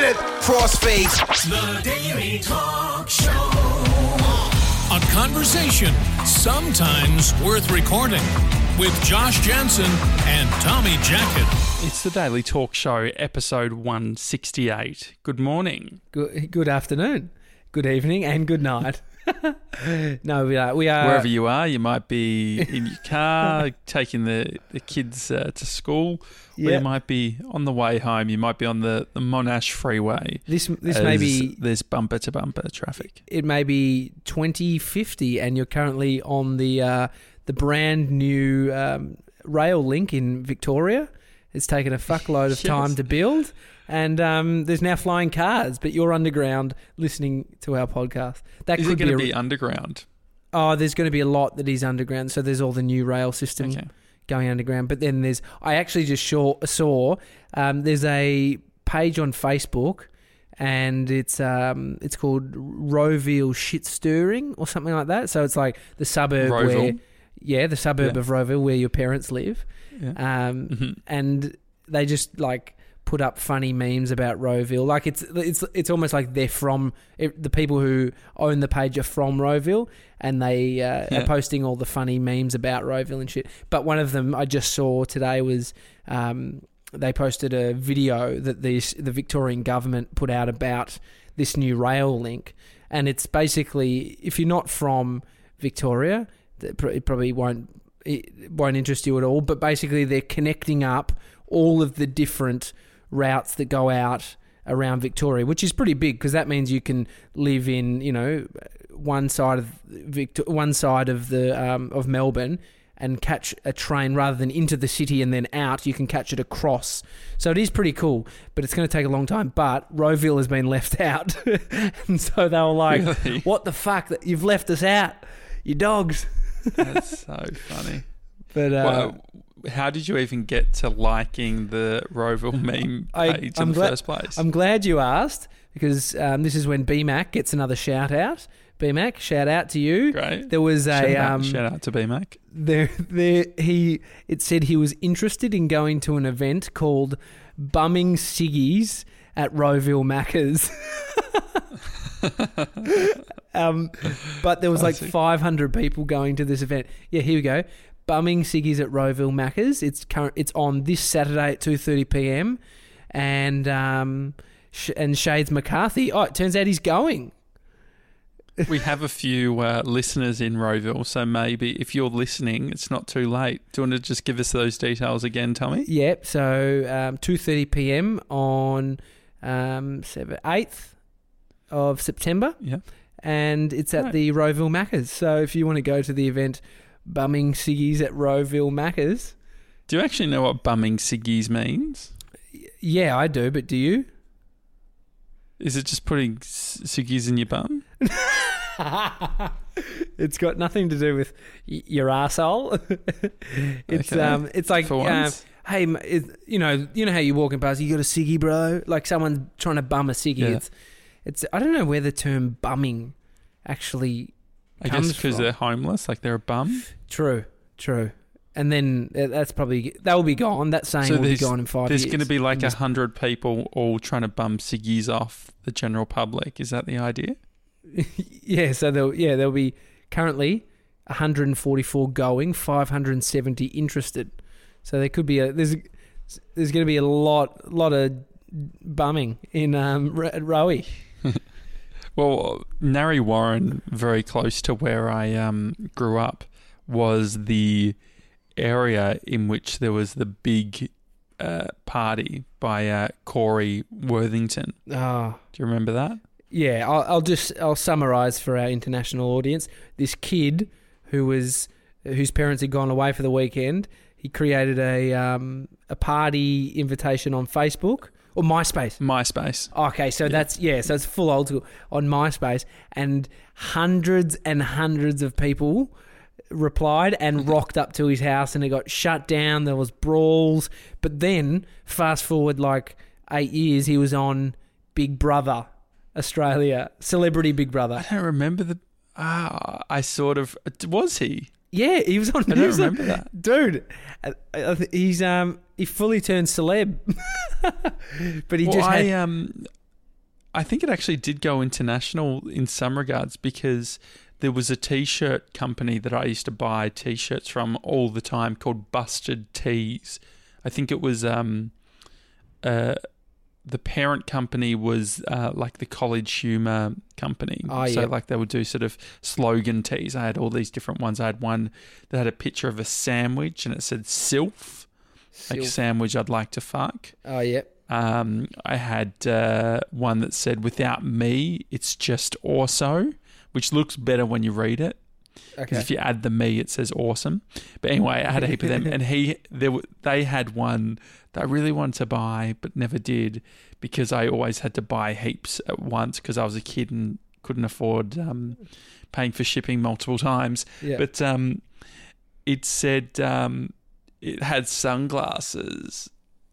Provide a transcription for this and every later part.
minute. Crossfade. The Daily Talk Show. A conversation sometimes worth recording with Josh Janssen and Tommy Jackett. It's the Daily Talk Show, episode 168. Good morning. Good, good afternoon, good evening, and good night. No, we are. We are Wherever you are, you might be in your car taking the, the kids uh, to school, or you might be on the way home. You might be on the, the Monash Freeway. This this may be There's bumper to bumper traffic. it may be twenty fifty, and you're currently on the uh, the brand new um, rail link in Victoria. It's taken a fuckload of Yes. time to build, and um, there's now flying cars. But you're underground listening to our podcast. That Is could it going be, to a, be underground? oh, there's going to be a lot that is underground. So there's all the new rail system Okay. going underground. But then there's I actually just saw, saw um, there's a page on Facebook and it's um, it's called Rowville shit stirring or something like that. So it's like the suburb where yeah, the suburb Yeah. of Rowville where your parents live. Yeah. Um, Mhm. and they just like put up funny memes about Rowville. Like it's it's it's almost like they're from it, the people who own the page are from Rowville, and they uh, Yeah. are posting all the funny memes about Rowville and shit. But one of them I just saw today was. Um, they posted a video that the the Victorian government put out about this new rail link, and it's basically if you're not from Victoria, it probably won't it won't interest you at all. But basically, they're connecting up all of the different routes that go out around Victoria, which is pretty big because that means you can live in you know one side of Victor- one side of the um, of Melbourne and catch a train rather than into the city and then out. You can catch it across. So it is pretty cool, but it's going to take a long time. But Rowville has been left out, and so they were like, Really? "What the fuck? That you've left us out, you dogs." That's so funny. But uh, Well, how did you even get to liking the Rowville meme I- page I'm in the first place? I'm glad you asked because um, this is when BMAC gets another shout out. BMAC, shout out to you. Great. There was shout, a out, um, shout out to BMAC. there there he it said he was interested in going to an event called Bumming Ciggies at Rowville Macca's. um, but there was like 500 people going to this event. Yeah, here we go. Bumming Ciggies at Rowville Macca's. It's current. It's on this Saturday at 2:30 p.m. And um, Sh- and Shades McCarthy. Oh, it turns out he's going. we have a few uh, listeners in Rowville, so maybe if you're listening, it's not too late. Do you want to just give us those details again, Tommy? Yep. So um, two thirty p.m. on um, eighth of September, Yeah. and it's at Right. the Rowville Macca's. So if you want to go to the event, bumming ciggies at Rowville Macca's. Do you actually know what bumming ciggies means? Yeah, I do. But do you? Is it just putting ciggies in your bum? it's got nothing to do with y- your asshole. it's Okay. um, it's like um, hey, it, you know, you know how you're walking past, you got a ciggy, bro. Like someone's trying to bum a ciggy. Yeah. It's, it's. I don't know where the term bumming actually I guess because they're homeless, like they're a bum. True, true. And then uh, that's probably that will be gone. That saying So will be gone in five There's years. There's going to be like a hundred people all trying to bum ciggies off the general public. Is that the idea? yeah. So there'll yeah there'll be currently 144 going, 570 interested. So there could be a there's there's going to be a lot lot of bumming in um Ro- Rowie. Well, Narre Warren, very close to where I um, grew up, was the area in which there was the big uh, party by uh, Corey Worthington. Oh, Do you remember that? Yeah, I'll, I'll just I'll summarize for our international audience. This kid who was whose parents had gone away for the weekend, he created a um, a party invitation on Facebook or MySpace. MySpace. Okay, so that's yeah, so it's full old school on MySpace, and hundreds and hundreds of people replied and rocked up to his house, and it got shut down. There was brawls, but then fast forward like eight years, he was on Big Brother Australia, Celebrity Big Brother. I don't remember the. Ah, I sort of. Was he? Yeah, he was on. I don't on- remember that. dude. I, I, th- he's um he fully turned celeb, but he well, just I had, um, I think it actually did go international in some regards because there was a t-shirt company that I used to buy t-shirts from all the time called Busted Tees. I think it was um, uh, the parent company was uh, like the College Humor company. Oh, so yeah. like they would do sort of slogan tees. I had all these different ones. I had one that had a picture of a sandwich and it said "Sylph," like Silk. sandwich I'd like to fuck. Oh, yeah. Um, I had uh, one that said "Without me, it's just also," which looks better when you read it. Because Okay. if you add the me, it says awesome. But anyway, I had a heap of them, and he there they had one that I really wanted to buy but never did because I always had to buy heaps at once because I was a kid and couldn't afford um, paying for shipping multiple times. Yeah. But um, it said um, it had sunglasses,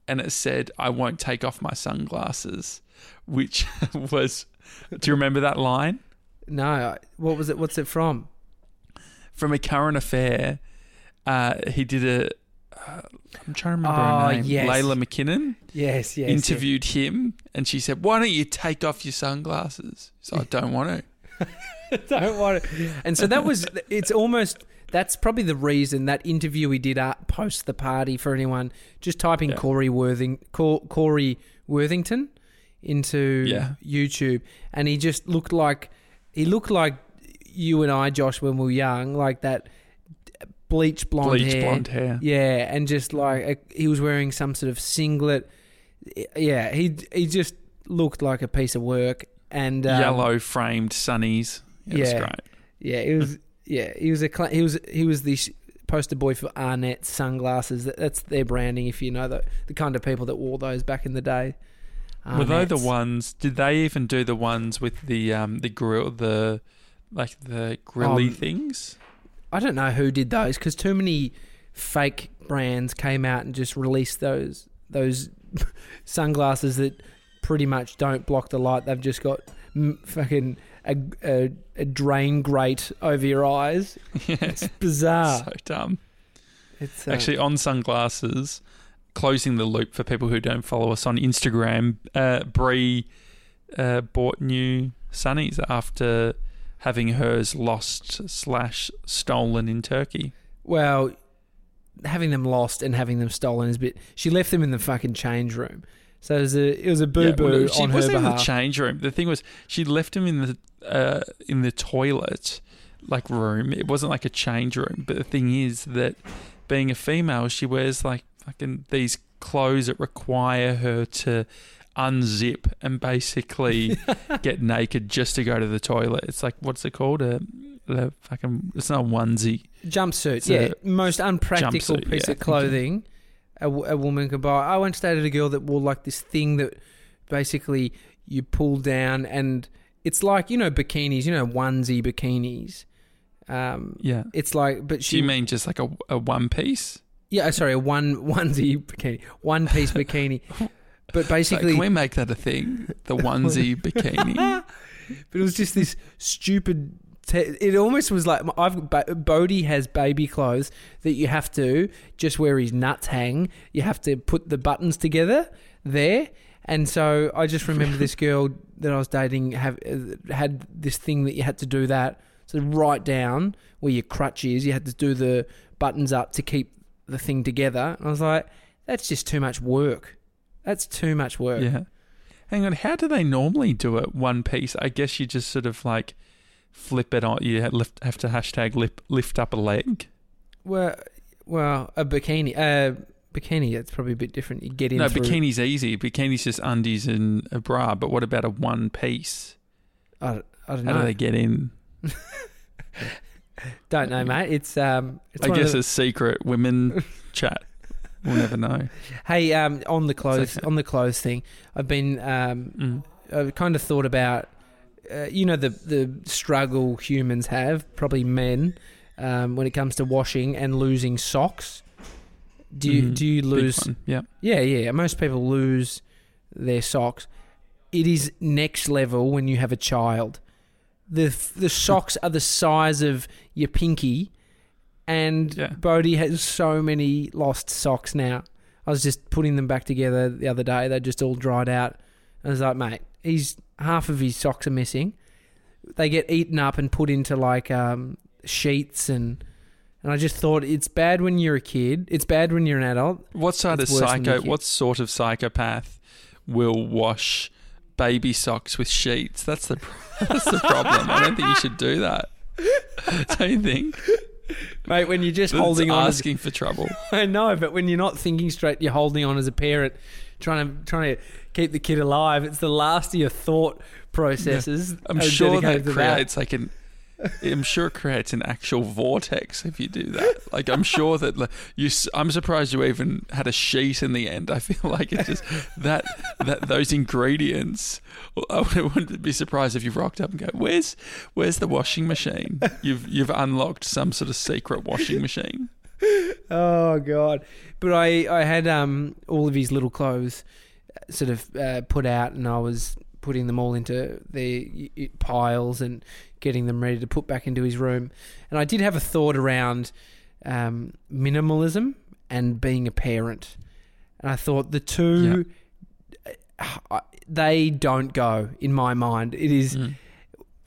and it said I won't take off my sunglasses, which was. Do you remember that line? no, what was it? What's it from? from a current affair. Uh, he did a. Uh, I'm trying to remember Oh, her name. yes. Leila McKinnon Yes, yes. interviewed him, and she said, "Why don't you take off your sunglasses?" So I don't want to. Don't want it. And so that was, it's almost, that's probably the reason that interview we did uh, post the party for anyone. Just typing Yeah. Corey Worthing, Cor- Corey Worthington into Yeah. YouTube, and he just looked like, he looked like you and I, Josh, when we were young, like that bleach blonde Bleach hair. blonde hair. Yeah, and just like a, he was wearing some sort of singlet. Yeah, he he just looked like a piece of work. And um, Yellow framed sunnies. It was yeah. great. Yeah, it was. Yeah, he was a cla- he was he was the poster boy for Arnette sunglasses. That, that's their branding. If you know the the kind of people that wore those back in the day. Were they the ones? Did they even do the ones with the um the grill the like the grilly Um, things? I don't know who did those because too many fake brands came out and just released those those sunglasses that pretty much don't block the light. They've just got mm, fucking a, a, a drain grate over your eyes. yeah, It's bizarre. so dumb. it's uh, Actually, on sunglasses, closing the loop for people who don't follow us on Instagram, uh, Brie uh, bought new sunnies after having hers lost slash stolen in Turkey. well, having them lost and having them stolen is a bit. She left them in the fucking change room. So it was a it was a boo Yeah, boo well, she on her wasn't in the change room. The thing was, she left him in the uh, in the toilet like room. It wasn't like a change room. But the thing is that being a female, she wears like fucking these clothes that require her to unzip and basically get naked just to go to the toilet. It's like what's it called? A the fucking it's not a onesie. Jumpsuit, It's yeah, most unpractical jumpsuit, piece yeah, of clothing a, a woman could buy. I once dated a girl that wore like this thing that basically you pull down, and it's like you know bikinis, you know onesie bikinis. Um, Yeah. it's like, but Do she, you mean just like a, a one piece? yeah, sorry, a one onesie bikini, one piece bikini. But basically, can we make that a thing? The onesie bikini. but it was just this stupid. Te- it almost was like I've Bodie has baby clothes that you have to just where his nuts hang. You have to put the buttons together there, and so I just remember this girl that I was dating have uh, had this thing that you had to do that. So right down where your crutch is, you had to do the buttons up to keep the thing together. And I was like, that's just too much work. That's too much work. Yeah. Hang on, how do they normally do it one piece? I guess you just sort of like flip it on. You have lift, have to hashtag lip, lift up a leg. Well, well, a bikini, uh, bikini. That's probably a bit different. You get in. No, through- bikini's easy. Bikini's just undies and a bra. But what about a one piece? I, don't- I don't How know. do they get in? Don't know, mate. It's um. It's I guess the- a secret women chat. We'll never know. hey, um, on the clothes, okay. on the clothes thing, I've been um, Mm. I've kind of thought about, uh, you know, the the struggle humans have, probably men, um, when it comes to washing and losing socks. Do you Mhm. do you lose? Yeah. Yeah, yeah. Most people lose their socks. It is next level when you have a child. The the socks are the size of your pinky, and Yeah. Bodie has so many lost socks now. I was just putting them back together the other day. They just all dried out. I was like, mate, he's half of his socks are missing. They get eaten up and put into like um, sheets and and I just thought it's bad when you're a kid. It's bad when you're an adult. What sort It's of worse when you're a psycho? What sort of psychopath will wash baby socks with sheets? That's the that's the problem. I don't think you should do that. Don't you think? Mate, when you're just That's holding on as asking for trouble. I know, but when you're not thinking straight, you're holding on as a parent, trying to trying to keep the kid alive. It's the last of your thought processes. I'm sure that creates like an. I'm sure it creates an actual vortex if you do that. Like I'm sure that like, you. I'm surprised you even had a sheet in the end. I feel like it's just that that those ingredients. I wouldn't be surprised if you rocked up and go, "Where's where's the washing machine? You've you've unlocked some sort of secret washing machine." Oh god! But I I had um all of his little clothes uh, sort of uh, put out, and I was putting them all into y- piles and getting them ready to put back into his room. And I did have a thought around um, minimalism and being a parent, and I thought the two uh, they don't go in my mind. It is. Mm.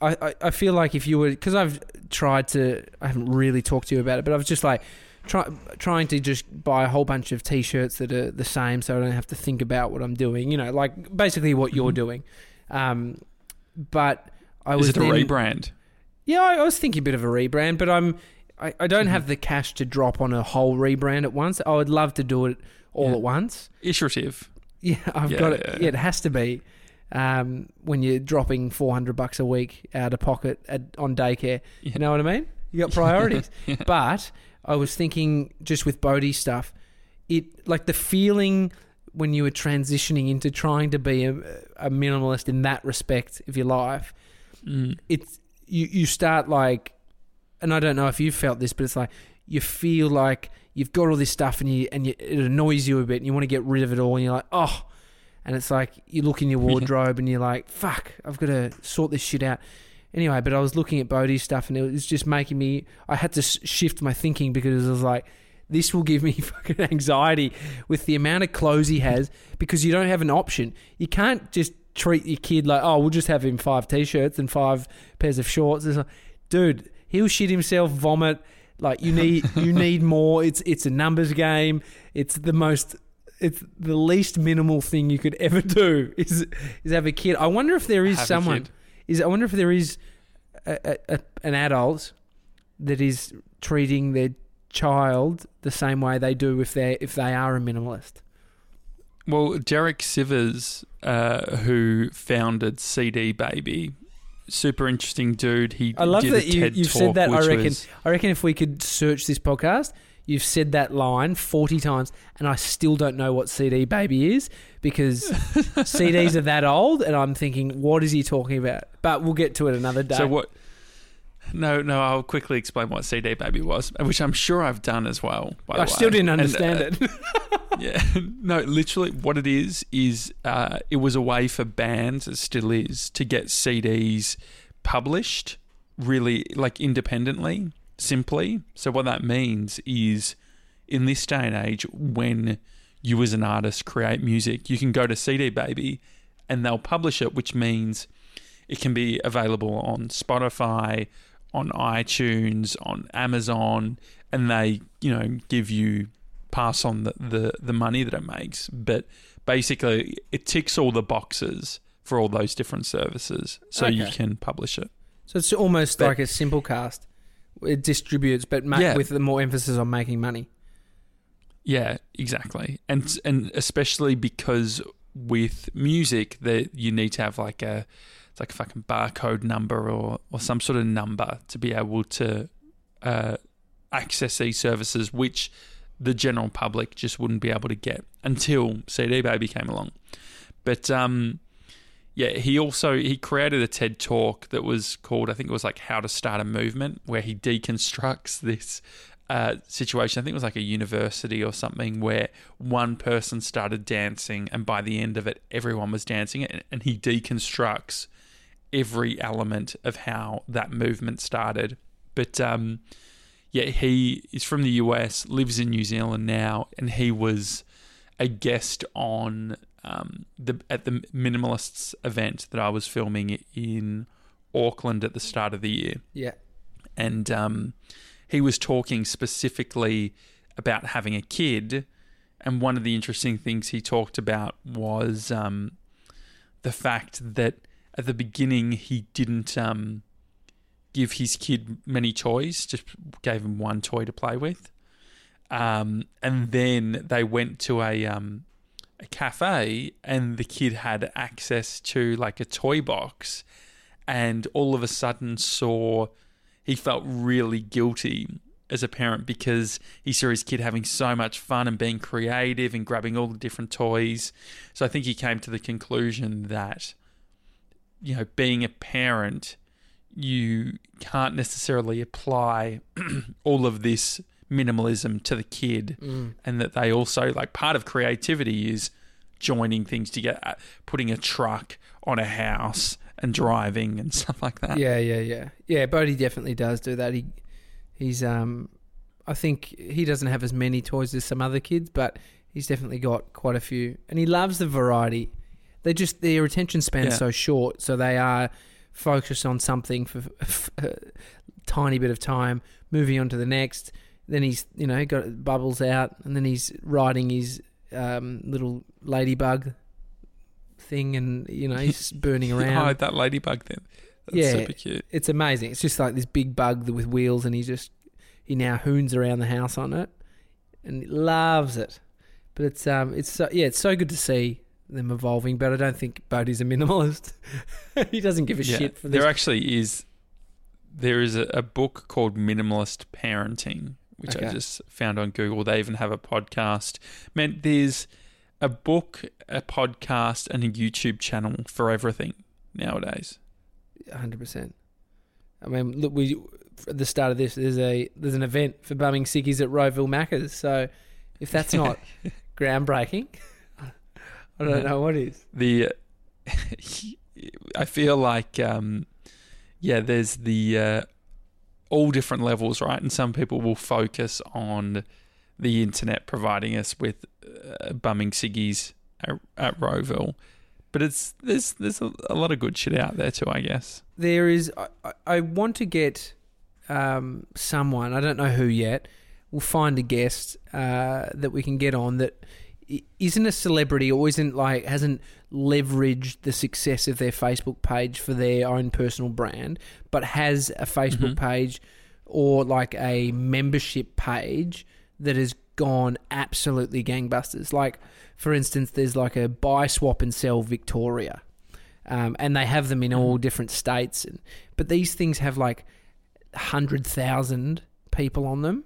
I, I, I feel like if you were because I've tried to I haven't really talked to you about it, but I was just like try, trying to just buy a whole bunch of t-shirts that are the same, so I don't have to think about what I'm doing. You know, like basically what you're Mhm. doing. Um, but I was Is it a then- rebrand? Yeah, I, I was thinking a bit of a rebrand, but I'm I, I don't Mhm. have the cash to drop on a whole rebrand at once. I would love to do it all Yeah. at once. Iterative. Yeah, I've Yeah, got it. yeah. It has to be. Um, when you're dropping 400 bucks a week out of pocket at, on daycare, you know what I mean? You got priorities. But I was thinking just with Bodhi stuff, it like the feeling when you were transitioning into trying to be a, a minimalist in that respect of your life, Mm. it's you you start like, and I don't know if you've felt this, but it's like you feel like you've got all this stuff and you and you, it annoys you a bit, and you want to get rid of it all, and you're like, oh, and it's like you look in your wardrobe and you're like, fuck, I've got to sort this shit out. Anyway, but I was looking at Bodhi's stuff and it was just making me. I had to shift my thinking because I was like, this will give me fucking anxiety with the amount of clothes he has because you don't have an option. You can't just treat your kid like, oh, we'll just have him five t-shirts and five pairs of shorts. Like, dude, he'll shit himself, vomit. Like you need, you need more. It's it's a numbers game. It's the most. It's the least minimal thing you could ever do is is have a kid. I wonder if there is Have someone. Is I wonder if there is a, a, an adult that is treating their child the same way they do if they if they are a minimalist. Well, Derek Sivers, uh, who founded CD Baby, super interesting dude. He I love that you, you've said that. I reckon. was- I reckon if we could search this podcast, you've said that line forty times, and I still don't know what CD Baby is because CDs are that old, and I'm thinking, what is he talking about? But we'll get to it another day. so what? No, no. I'll quickly explain what CD Baby was, which I'm sure I've done as well. By the I still didn't And, understand uh, it. Yeah, no, literally, what it is is uh, it was a way for bands, it still is, to get CDs published really like independently, simply. So what that means is, in this day and age, when you as an artist create music, you can go to CD Baby, and they'll publish it, which means it can be available on Spotify, on iTunes, on Amazon, and they, you know, give you pass on the, the, the money that it makes. But basically, it ticks all the boxes for all those different services, so you can publish it. So it's almost But- like a simple cast. It distributes, but ma- Yeah. with the more emphasis on making money. Yeah, exactly, and and especially because with music that you need to have like a it's like a fucking barcode number or or some sort of number to be able to uh, access these services, which the general public just wouldn't be able to get until CD Baby came along. But um, yeah, he also he created a TED talk that was called I think it was like How to Start a Movement, where he deconstructs this uh, situation. I think it was like a university or something where one person started dancing, and by the end of it, everyone was dancing. And, and he deconstructs every element of how that movement started. But um, yeah, he is from the US, lives in New Zealand now, and he was a guest on um, the at the minimalists event that I was filming in Auckland at the start of the year, Yeah. and um, he was talking specifically about having a kid. And one of the interesting things he talked about was um, the fact that at the beginning he didn't um, give his kid many toys, just gave him one toy to play with. Um, and then they went to a um, a cafe, and the kid had access to like a toy box, and all of a sudden saw he felt really guilty as a parent because he saw his kid having so much fun and being creative and grabbing all the different toys. So I think he came to the conclusion that you know, being a parent, you can't necessarily apply all of this minimalism to the kid, Mm. and that they also like part of creativity is joining things together, putting a truck on a house and driving and stuff like that. Yeah, yeah, yeah, yeah. Bodie definitely does do that. He, he's, um, I think he doesn't have as many toys as some other kids, but he's definitely got quite a few, and he loves the variety. They just their attention span's Yeah. so short, so they are focused on something for, for a tiny bit of time, moving on to the next. Then he's, you know, got bubbles out, and then he's riding his um, little ladybug thing, and you know he's burning around. Oh, that ladybug thing. That's Yeah. super cute. it's amazing. It's just like this big bug with wheels, and he just he now hoons around the house on it, and he loves it. But it's um it's so, yeah, it's so good to see them evolving. But I don't think Bodie's a minimalist. he doesn't give a Yeah. shit for this. There actually is there is a, a book called Minimalist Parenting, which I just found on Google. They even have a podcast. Man, there's a book, a podcast, and a YouTube channel for everything nowadays. hundred percent. I mean, look, we at the start of this, there's a there's an event for bumming sickies at Rowville Macca's. So if that's not groundbreaking, I don't know what is. the I feel like um yeah there's the uh, all different levels right? And some people will focus on the internet providing us with uh, bumming ciggies at, at Rowville but it's there's there's a, lot of good shit out there too I guess. There is I, I- want to get um, someone I don't know who yet we'll find a guest uh, that we can get on that isn't a celebrity or isn't like hasn't leveraged the success of their Facebook page for their own personal brand but has a Facebook Mhm. page or like a membership page that has gone absolutely gangbusters like for instance there's like a buy swap and sell Victoria um, and they have them in all different states. And, but these things have like hundred thousand people on them,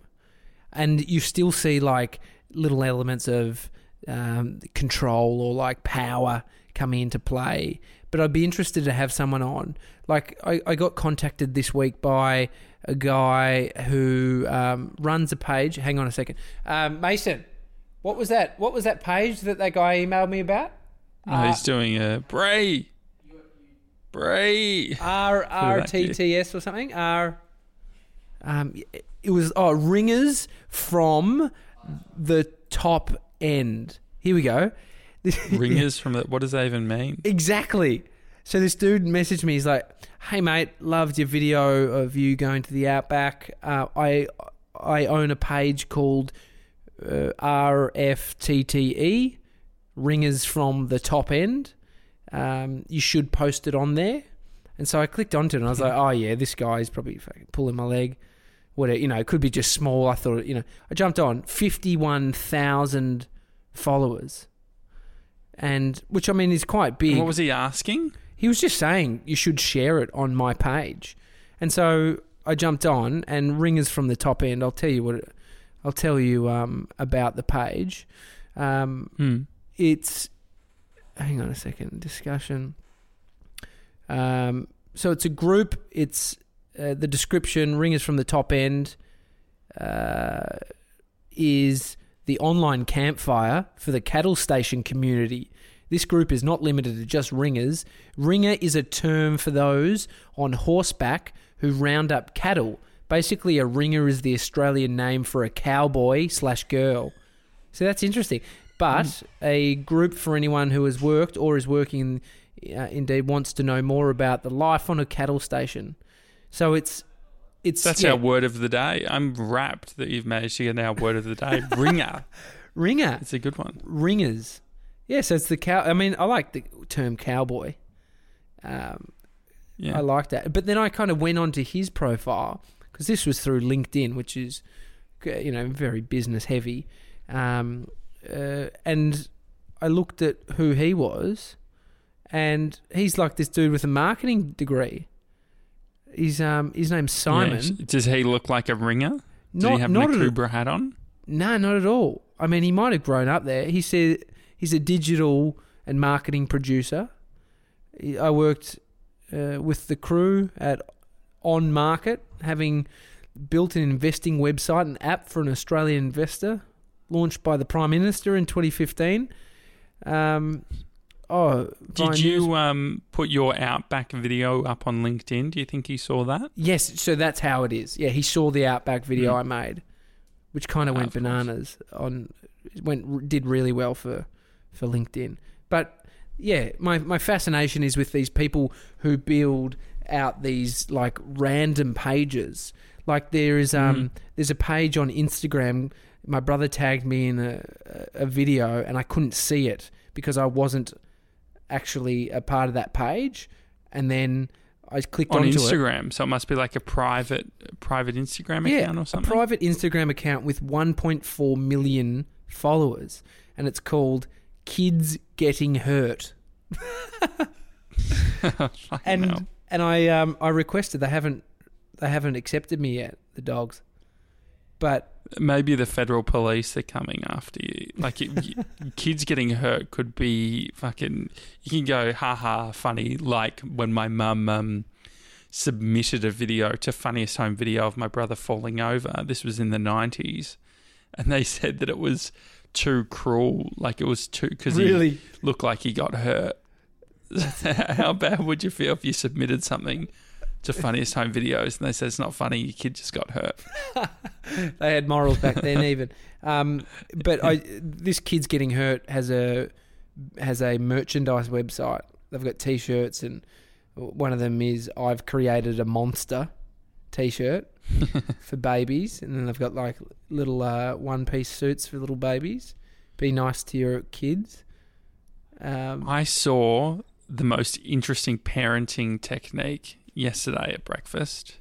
and you still see like little elements of um, control or like power coming into play. But I'd be interested to have someone on. Like I, I got contacted this week by a guy who um, runs a page. Hang on a second, um, Mason. What was that? What was that page that that guy emailed me about? Oh, he's doing a Bray Bray R R T T S or something. R. Um, it was oh ringers from the top end. Here we go. ringers from the what does that even mean Exactly. So this dude messaged me. He's like, "Hey mate, loved your video of you going to the outback. Uh, I I own a page called uh, RFTTE, Ringers from the Top End. Um, you should post it on there." And so I clicked onto it, and I was like, "Oh yeah, this guy's probably pulling my leg." Whatever, you know, it could be just small. I thought, you know, I jumped on fifty-one thousand followers, and which I mean is quite big. And what was he asking He was just saying you should share it on my page, and so I jumped on and ringers from the top end. I'll tell you what, it, I'll tell you um, about the page. Um, hmm. it's hang on a second discussion. Um, so it's a group. It's uh, the description. Ringers from the top end uh, is the online campfire for the cattle station community. This group is not limited to just ringers. Ringer is a term for those on horseback who round up cattle. Basically, a ringer is the Australian name for a cowboy slash girl. So that's interesting. but a group for anyone who has worked or is working, uh, indeed wants to know more about the life on a cattle station. So it's it's That's yeah, our word of the day. I'm rapt that you've managed to get our word of the day. Ringer. ringer It's a good one. ringers. Yes, it's the cow. I mean, I like the term cowboy. Um, Yeah. I like that. But then I kind of went onto his profile because this was through LinkedIn, which is, you know, very business heavy. Um, uh, and I looked at who he was, and he's like this dude with a marketing degree. He's um his name's Simon. Yeah. Does he look like a ringer? Did he have not an at- Akubra hat on? no, not at all. I mean, he might have grown up there. He said he's a digital and marketing producer. I worked uh, with the crew at On Market, having built an investing website and app for an Australian investor, launched by the Prime Minister in 2015. Um, oh, Vine Did you um, put your Outback video up on LinkedIn? Do you think he saw that? Yes, so that's how it is. Yeah, he saw the Outback video Mm. I made, which kind of Ah, went of course. bananas on went did really well for for LinkedIn. But yeah, my my fascination is with these people who build out these like random pages. Like there is um Mm. there's a page on Instagram. My brother tagged me in a a video and I couldn't see it because I wasn't actually a part of that page. And then I clicked On onto it. Instagram. So it must be like a private private Instagram Yeah, account or a something. private Instagram account with 1.4 million followers, and it's called Kids Getting Hurt. And hell. and I um I requested they haven't they haven't accepted me yet the dogs, but maybe the federal police are coming after you. Like it, kids getting hurt could be fucking. You can go ha ha funny. Like when my mum um, submitted a video to funniest home video of my brother falling over. This was in the nineties, and they said that it was too cruel. Like it was too because he looked like he got hurt. How bad would you feel if you submitted something? To funniest home videos, and they said it's not funny. Your kid just got hurt. they had morals back then even. Um, but I this Kids Getting Hurt has a has a merchandise website. They've got t-shirts and one of them is I've created a monster t-shirt for babies and then they've got like little uh, one piece suits for little babies. Be nice to your kids. Um, I saw the most interesting parenting technique yesterday at breakfast.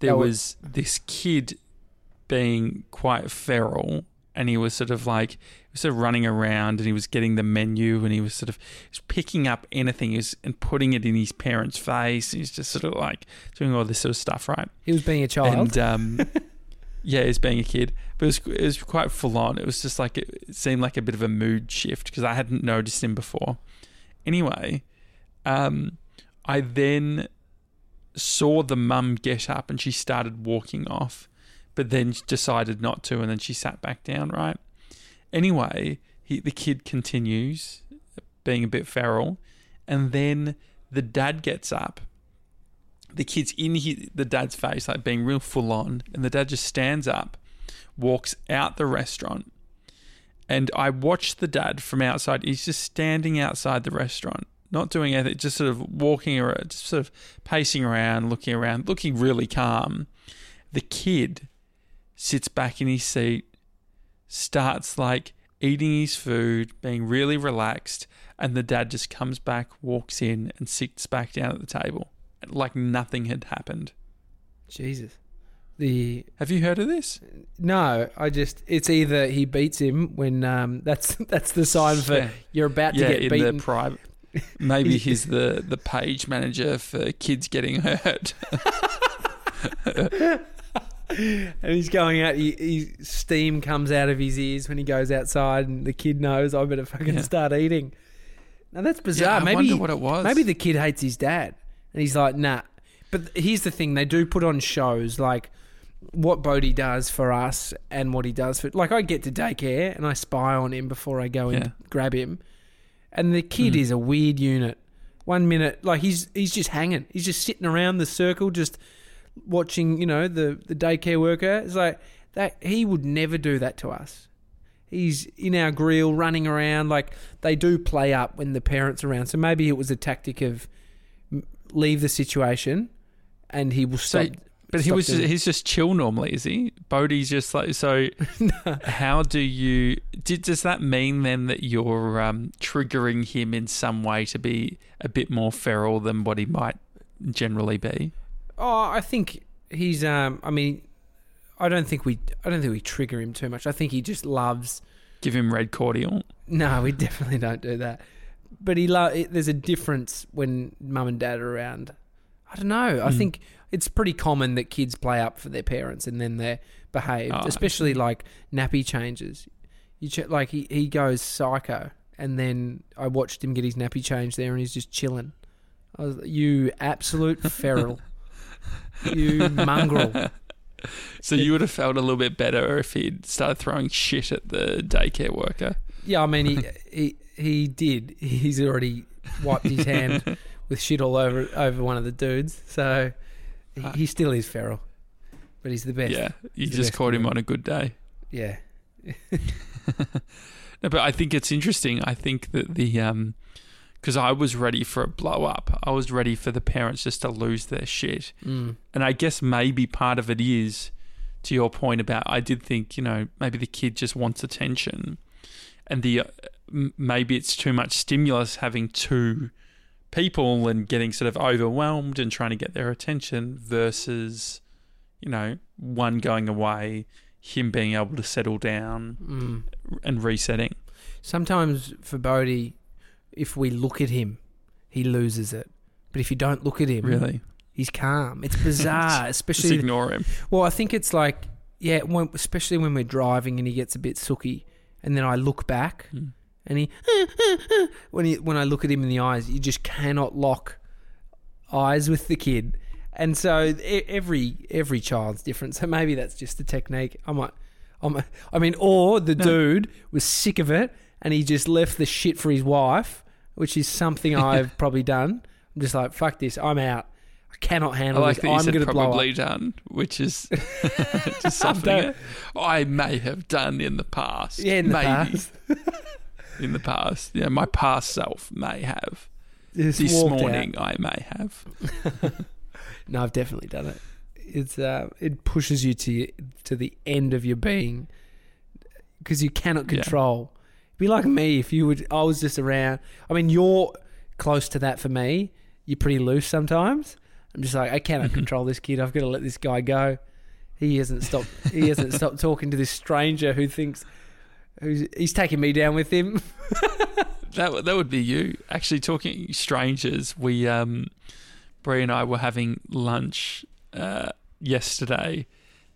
There was, was- this kid being quite feral, and he was sort of like he was sort of running around, and he was getting the menu, and he was sort of he was picking up anything he was, and putting it in his parents' face. He's just sort of like doing all this sort of stuff, right? he was being a child. And um, yeah, as being a kid, but it was it was quite full on. It was just like it, it seemed like a bit of a mood shift because I hadn't noticed him before. Anyway, um, I then saw the mum get up and she started walking off, but then decided not to, and then she sat back down. Right. Anyway, he, the kid continues being a bit feral, and then the dad gets up the kid's in his, the dad's face, like being real full on, and the dad just stands up, walks out the restaurant, and I watched the dad from outside. He's just standing outside the restaurant, not doing anything, just sort of walking around, just sort of pacing around, looking around, looking really calm. The kid sits back in his seat, starts like eating his food, being really relaxed, and the dad just comes back, walks in, and sits back down at the table like nothing had happened. Jesus. The Have you heard of this? no, I just it's either he beats him when um that's that's the sign for Yeah. you're about to yeah, get in beaten. the private. Maybe he's the the page manager for kids getting hurt. and he's going out. He, he steam comes out of his ears when he goes outside, and the kid knows I better fucking Yeah. start eating. Now that's bizarre. Yeah, I maybe wonder what it was. maybe the kid hates his dad, and he's like, nah. But here's the thing: they do put on shows like what Bodie does for us and what he does for. Like I get to daycare and I spy on him before I go and Yeah. grab him, and the kid Mhm. is a weird unit. One minute, like he's he's just hanging. He's just sitting around the circle, just watching. You know, the the daycare worker. It's like that. He would never do that to us. He's in our grill, running around. Like they do play up when the parents are around. So maybe it was a tactic of leave the situation, and he will So- stop. But he was just, he's just chill normally, is he? Bodie's just like so. How do you? Did, does that mean then that you're um, triggering him in some way to be a bit more feral than what he might generally be? Oh, I think he's. Um, I mean, I don't think we. I don't think we trigger him too much. I think he just loves. Give him red cordial. No, we definitely don't do that. But he lo- it, There's a difference when mum and dad are around. I don't know. I Mm. think it's pretty common that kids play up for their parents and then they're behaved, Oh, especially like nappy changes. You ch- like he he goes psycho, and then I watched him get his nappy change there, and he's just chilling. I was you absolute feral, you mongrel. So you would have felt a little bit better if he'd started throwing shit at the daycare worker. Yeah, I mean he he he did. He's already wiped his hand with shit all over over one of the dudes. So he, he still is feral, but he's the best. Yeah, you He's just caught him on a good day. yeah. No, but I think it's interesting. I think that the um, because I was ready for a blow up. I was ready for the parents just to lose their shit. Mm. And I guess maybe part of it is, to your point about, I did think, you know, maybe the kid just wants attention. And the uh, maybe it's too much stimulus having two people and getting sort of overwhelmed and trying to get their attention versus, you know, one going away, him being able to settle down Mm. and resetting. Sometimes for Bodhi, if we look at him, he loses it. But if you don't look at him, Really? he's calm. It's bizarre, Just especially ignore him. Well, I think it's like, yeah, when, especially when we're driving and he gets a bit sooky, and then I look back Mm. And he, when he, when I look at him in the eyes, you just cannot lock eyes with the kid, and so every every child's different. So maybe that's just the technique. I might, I might, I mean, or the No. dude was sick of it and he just left the shit for his wife, which is something I've probably done. I'm just like, fuck this, I'm out. I cannot I handle like this. that I'm going to probably done, which is just softening I may have done in the past. Yeah, in the maybe past. In the past. Yeah, my past self may have. Just this walked out. morning, I may have. No, I've definitely done it. It's uh, it pushes you to to the end of your being because you cannot control. Yeah. control. Be like me if you would. I was just around. I mean, you're close to that for me. You're pretty loose sometimes. I'm just like I cannot control this kid. I've got to let this guy go. He hasn't stopped. He hasn't stopped talking to this stranger who thinks who's he's taking me down with him. That that would be you. Actually, talking strangers, we um, Brie and I were having lunch uh, yesterday,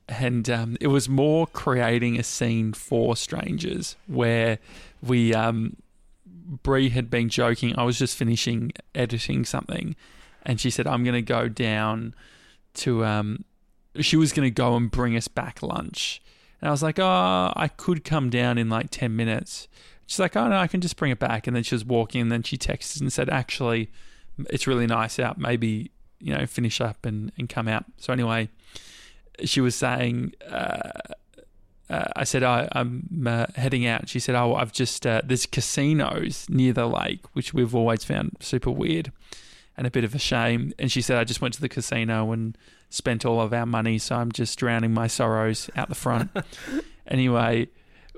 and um, it was more creating a scene for strangers where we um, Brie had been joking. I was just finishing editing something, and she said, "I'm going to go down to." Um, she was going to go and bring us back lunch, and I was like, "Oh, I could come down in like ten minutes." She's like, "Oh no, I can just bring it back." And then she was walking, and then she texted and said, "Actually, it's really nice out. Maybe you know, finish up and and come out." So anyway, she was saying. Uh, uh, I said, I, I'm uh, heading out. She said, Oh, I've just, uh, there's casinos near the lake, which we've always found super weird and a bit of a shame. And she said, I just went to the casino and spent all of our money, so I'm just drowning my sorrows out the front. anyway,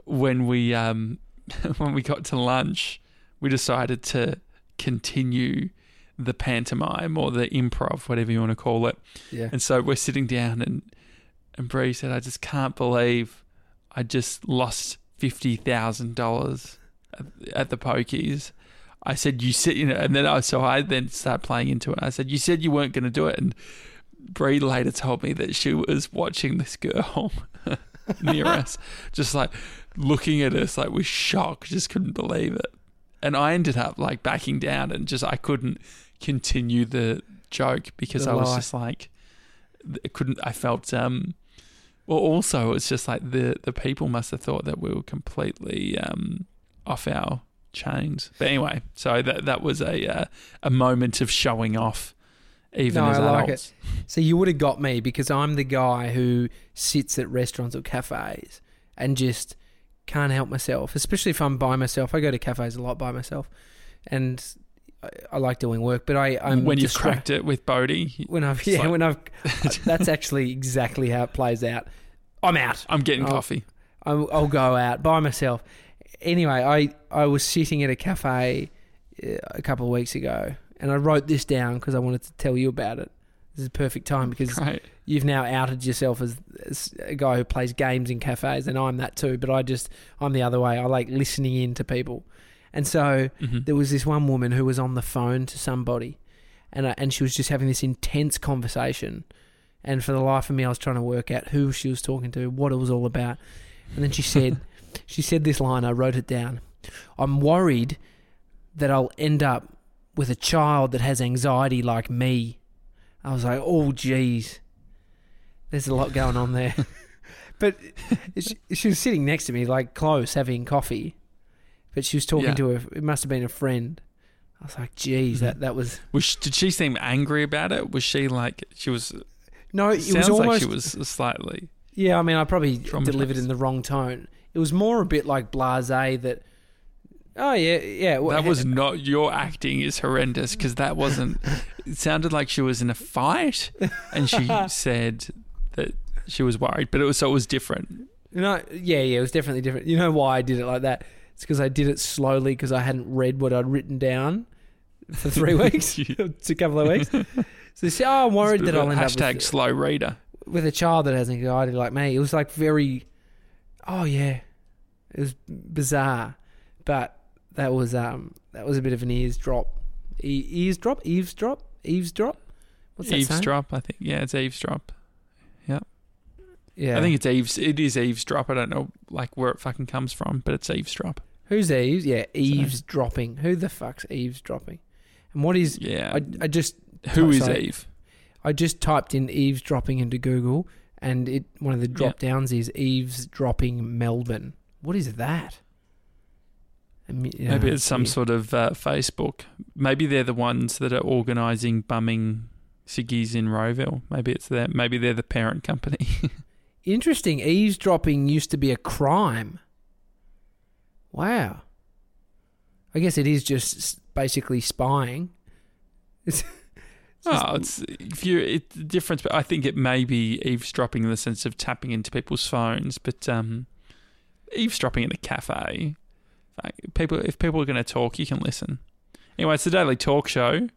when we, um, when we got to lunch, we decided to continue the pantomime or the improv, whatever you want to call it. Yeah. And so we're sitting down, and and Bree said, "I just can't believe I just lost fifty thousand dollars at the pokies." I said, "You said, you know," and then I so I then start playing into it. I said, "You said you weren't going to do it," and Bree later told me that she was watching this girl near us, just like looking at us like with shock, just couldn't believe it. And I ended up like backing down and just I couldn't continue the joke because The I was lie. just like I couldn't I felt um well also it's just like the the people must have thought that we were completely um off our chains. But anyway, so that that was a uh, a moment of showing off even No, as I like it. So you would have got me because I'm the guy who sits at restaurants or cafes and just can't help myself, especially if I'm by myself. I go to cafes a lot by myself, and I, I like doing work. But I, I'm when you've distra- cracked it with Bodie, when I've yeah, like- when I've that's actually exactly how it plays out. I'm out. I'm getting Oh. coffee. I'll, I'll go out by myself. Anyway, I, I was sitting at a cafe uh, a couple of weeks ago, and I wrote this down because I wanted to tell you about it. This is a perfect time because Great. you've now outed yourself as, as a guy who plays games in cafes, and I'm that too. But I just I'm the other way. I like listening in to people, and so hmm there was this one woman who was on the phone to somebody, and I, and she was just having this intense conversation, and for the life of me, I was trying to work out who she was talking to, what it was all about, and then she said, she said this line. I wrote it down. I'm worried that I'll end up with a child that has anxiety like me. I was like, oh, geez. There's a lot going on there. but she, she was sitting next to me, like close, having coffee. But she was talking Yeah. to her, it must have been a friend. I was like, geez, that, mm-hmm. that was. Was she- did she seem angry about it? Was she like she was? No, it sounds was almost. like she was slightly. Yeah, I mean, I probably delivered in the wrong tone. It was more a bit like blase that. Oh yeah, yeah. well, That was not your acting is horrendous because that wasn't. It sounded like she was in a fight, and she said that she was worried, but it was so it was different. No, yeah, yeah, it was definitely different. You know why I did it like that? It's because I did it slowly because I hadn't read what I'd written down for three weeks, it's a couple of weeks. So, she, oh, I'm worried that I'll end hashtag up with, slow reader. with a child that has anxiety like me. It was like very, oh yeah, it was bizarre, but that was um that was a bit of an eavesdrop, e- eavesdrop, eavesdrop, eavesdrop. What's that saying? eavesdrop, I think. Yeah, it's eavesdrop. Yeah, yeah. I think it's eaves. It is eavesdrop. I don't know like where it fucking comes from, but it's eavesdrop. who's eaves? Yeah, eavesdropping. Who the fuck's eavesdropping? And what is? Yeah. I I just Who Oh, is sorry. Eve? I just typed in eavesdropping into Google, and it one of the drop downs is eavesdropping Melbourne. What is that? I mean, yeah, Maybe it's some weird. sort of uh, Facebook. Maybe they're the ones that are organising bumming ciggies in Rowville. Maybe it's them. Maybe they're the parent company. Interesting. Eavesdropping used to be a crime. Wow. I guess it is just basically spying. It's, it's oh, it's if you it's the difference. But I think it may be eavesdropping in the sense of tapping into people's phones, but um, eavesdropping in a cafe. People, if people are going to talk, you can listen. Anyway, it's the daily talk show.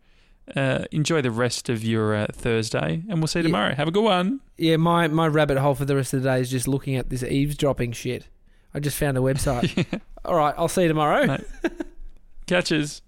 Uh, enjoy the rest of your uh, Thursday, and we'll see you Yeah. tomorrow. Have a good one. yeah, my, my rabbit hole for the rest of the day is just looking at this eavesdropping shit. I just found a website. All right, I'll see you tomorrow. Catches.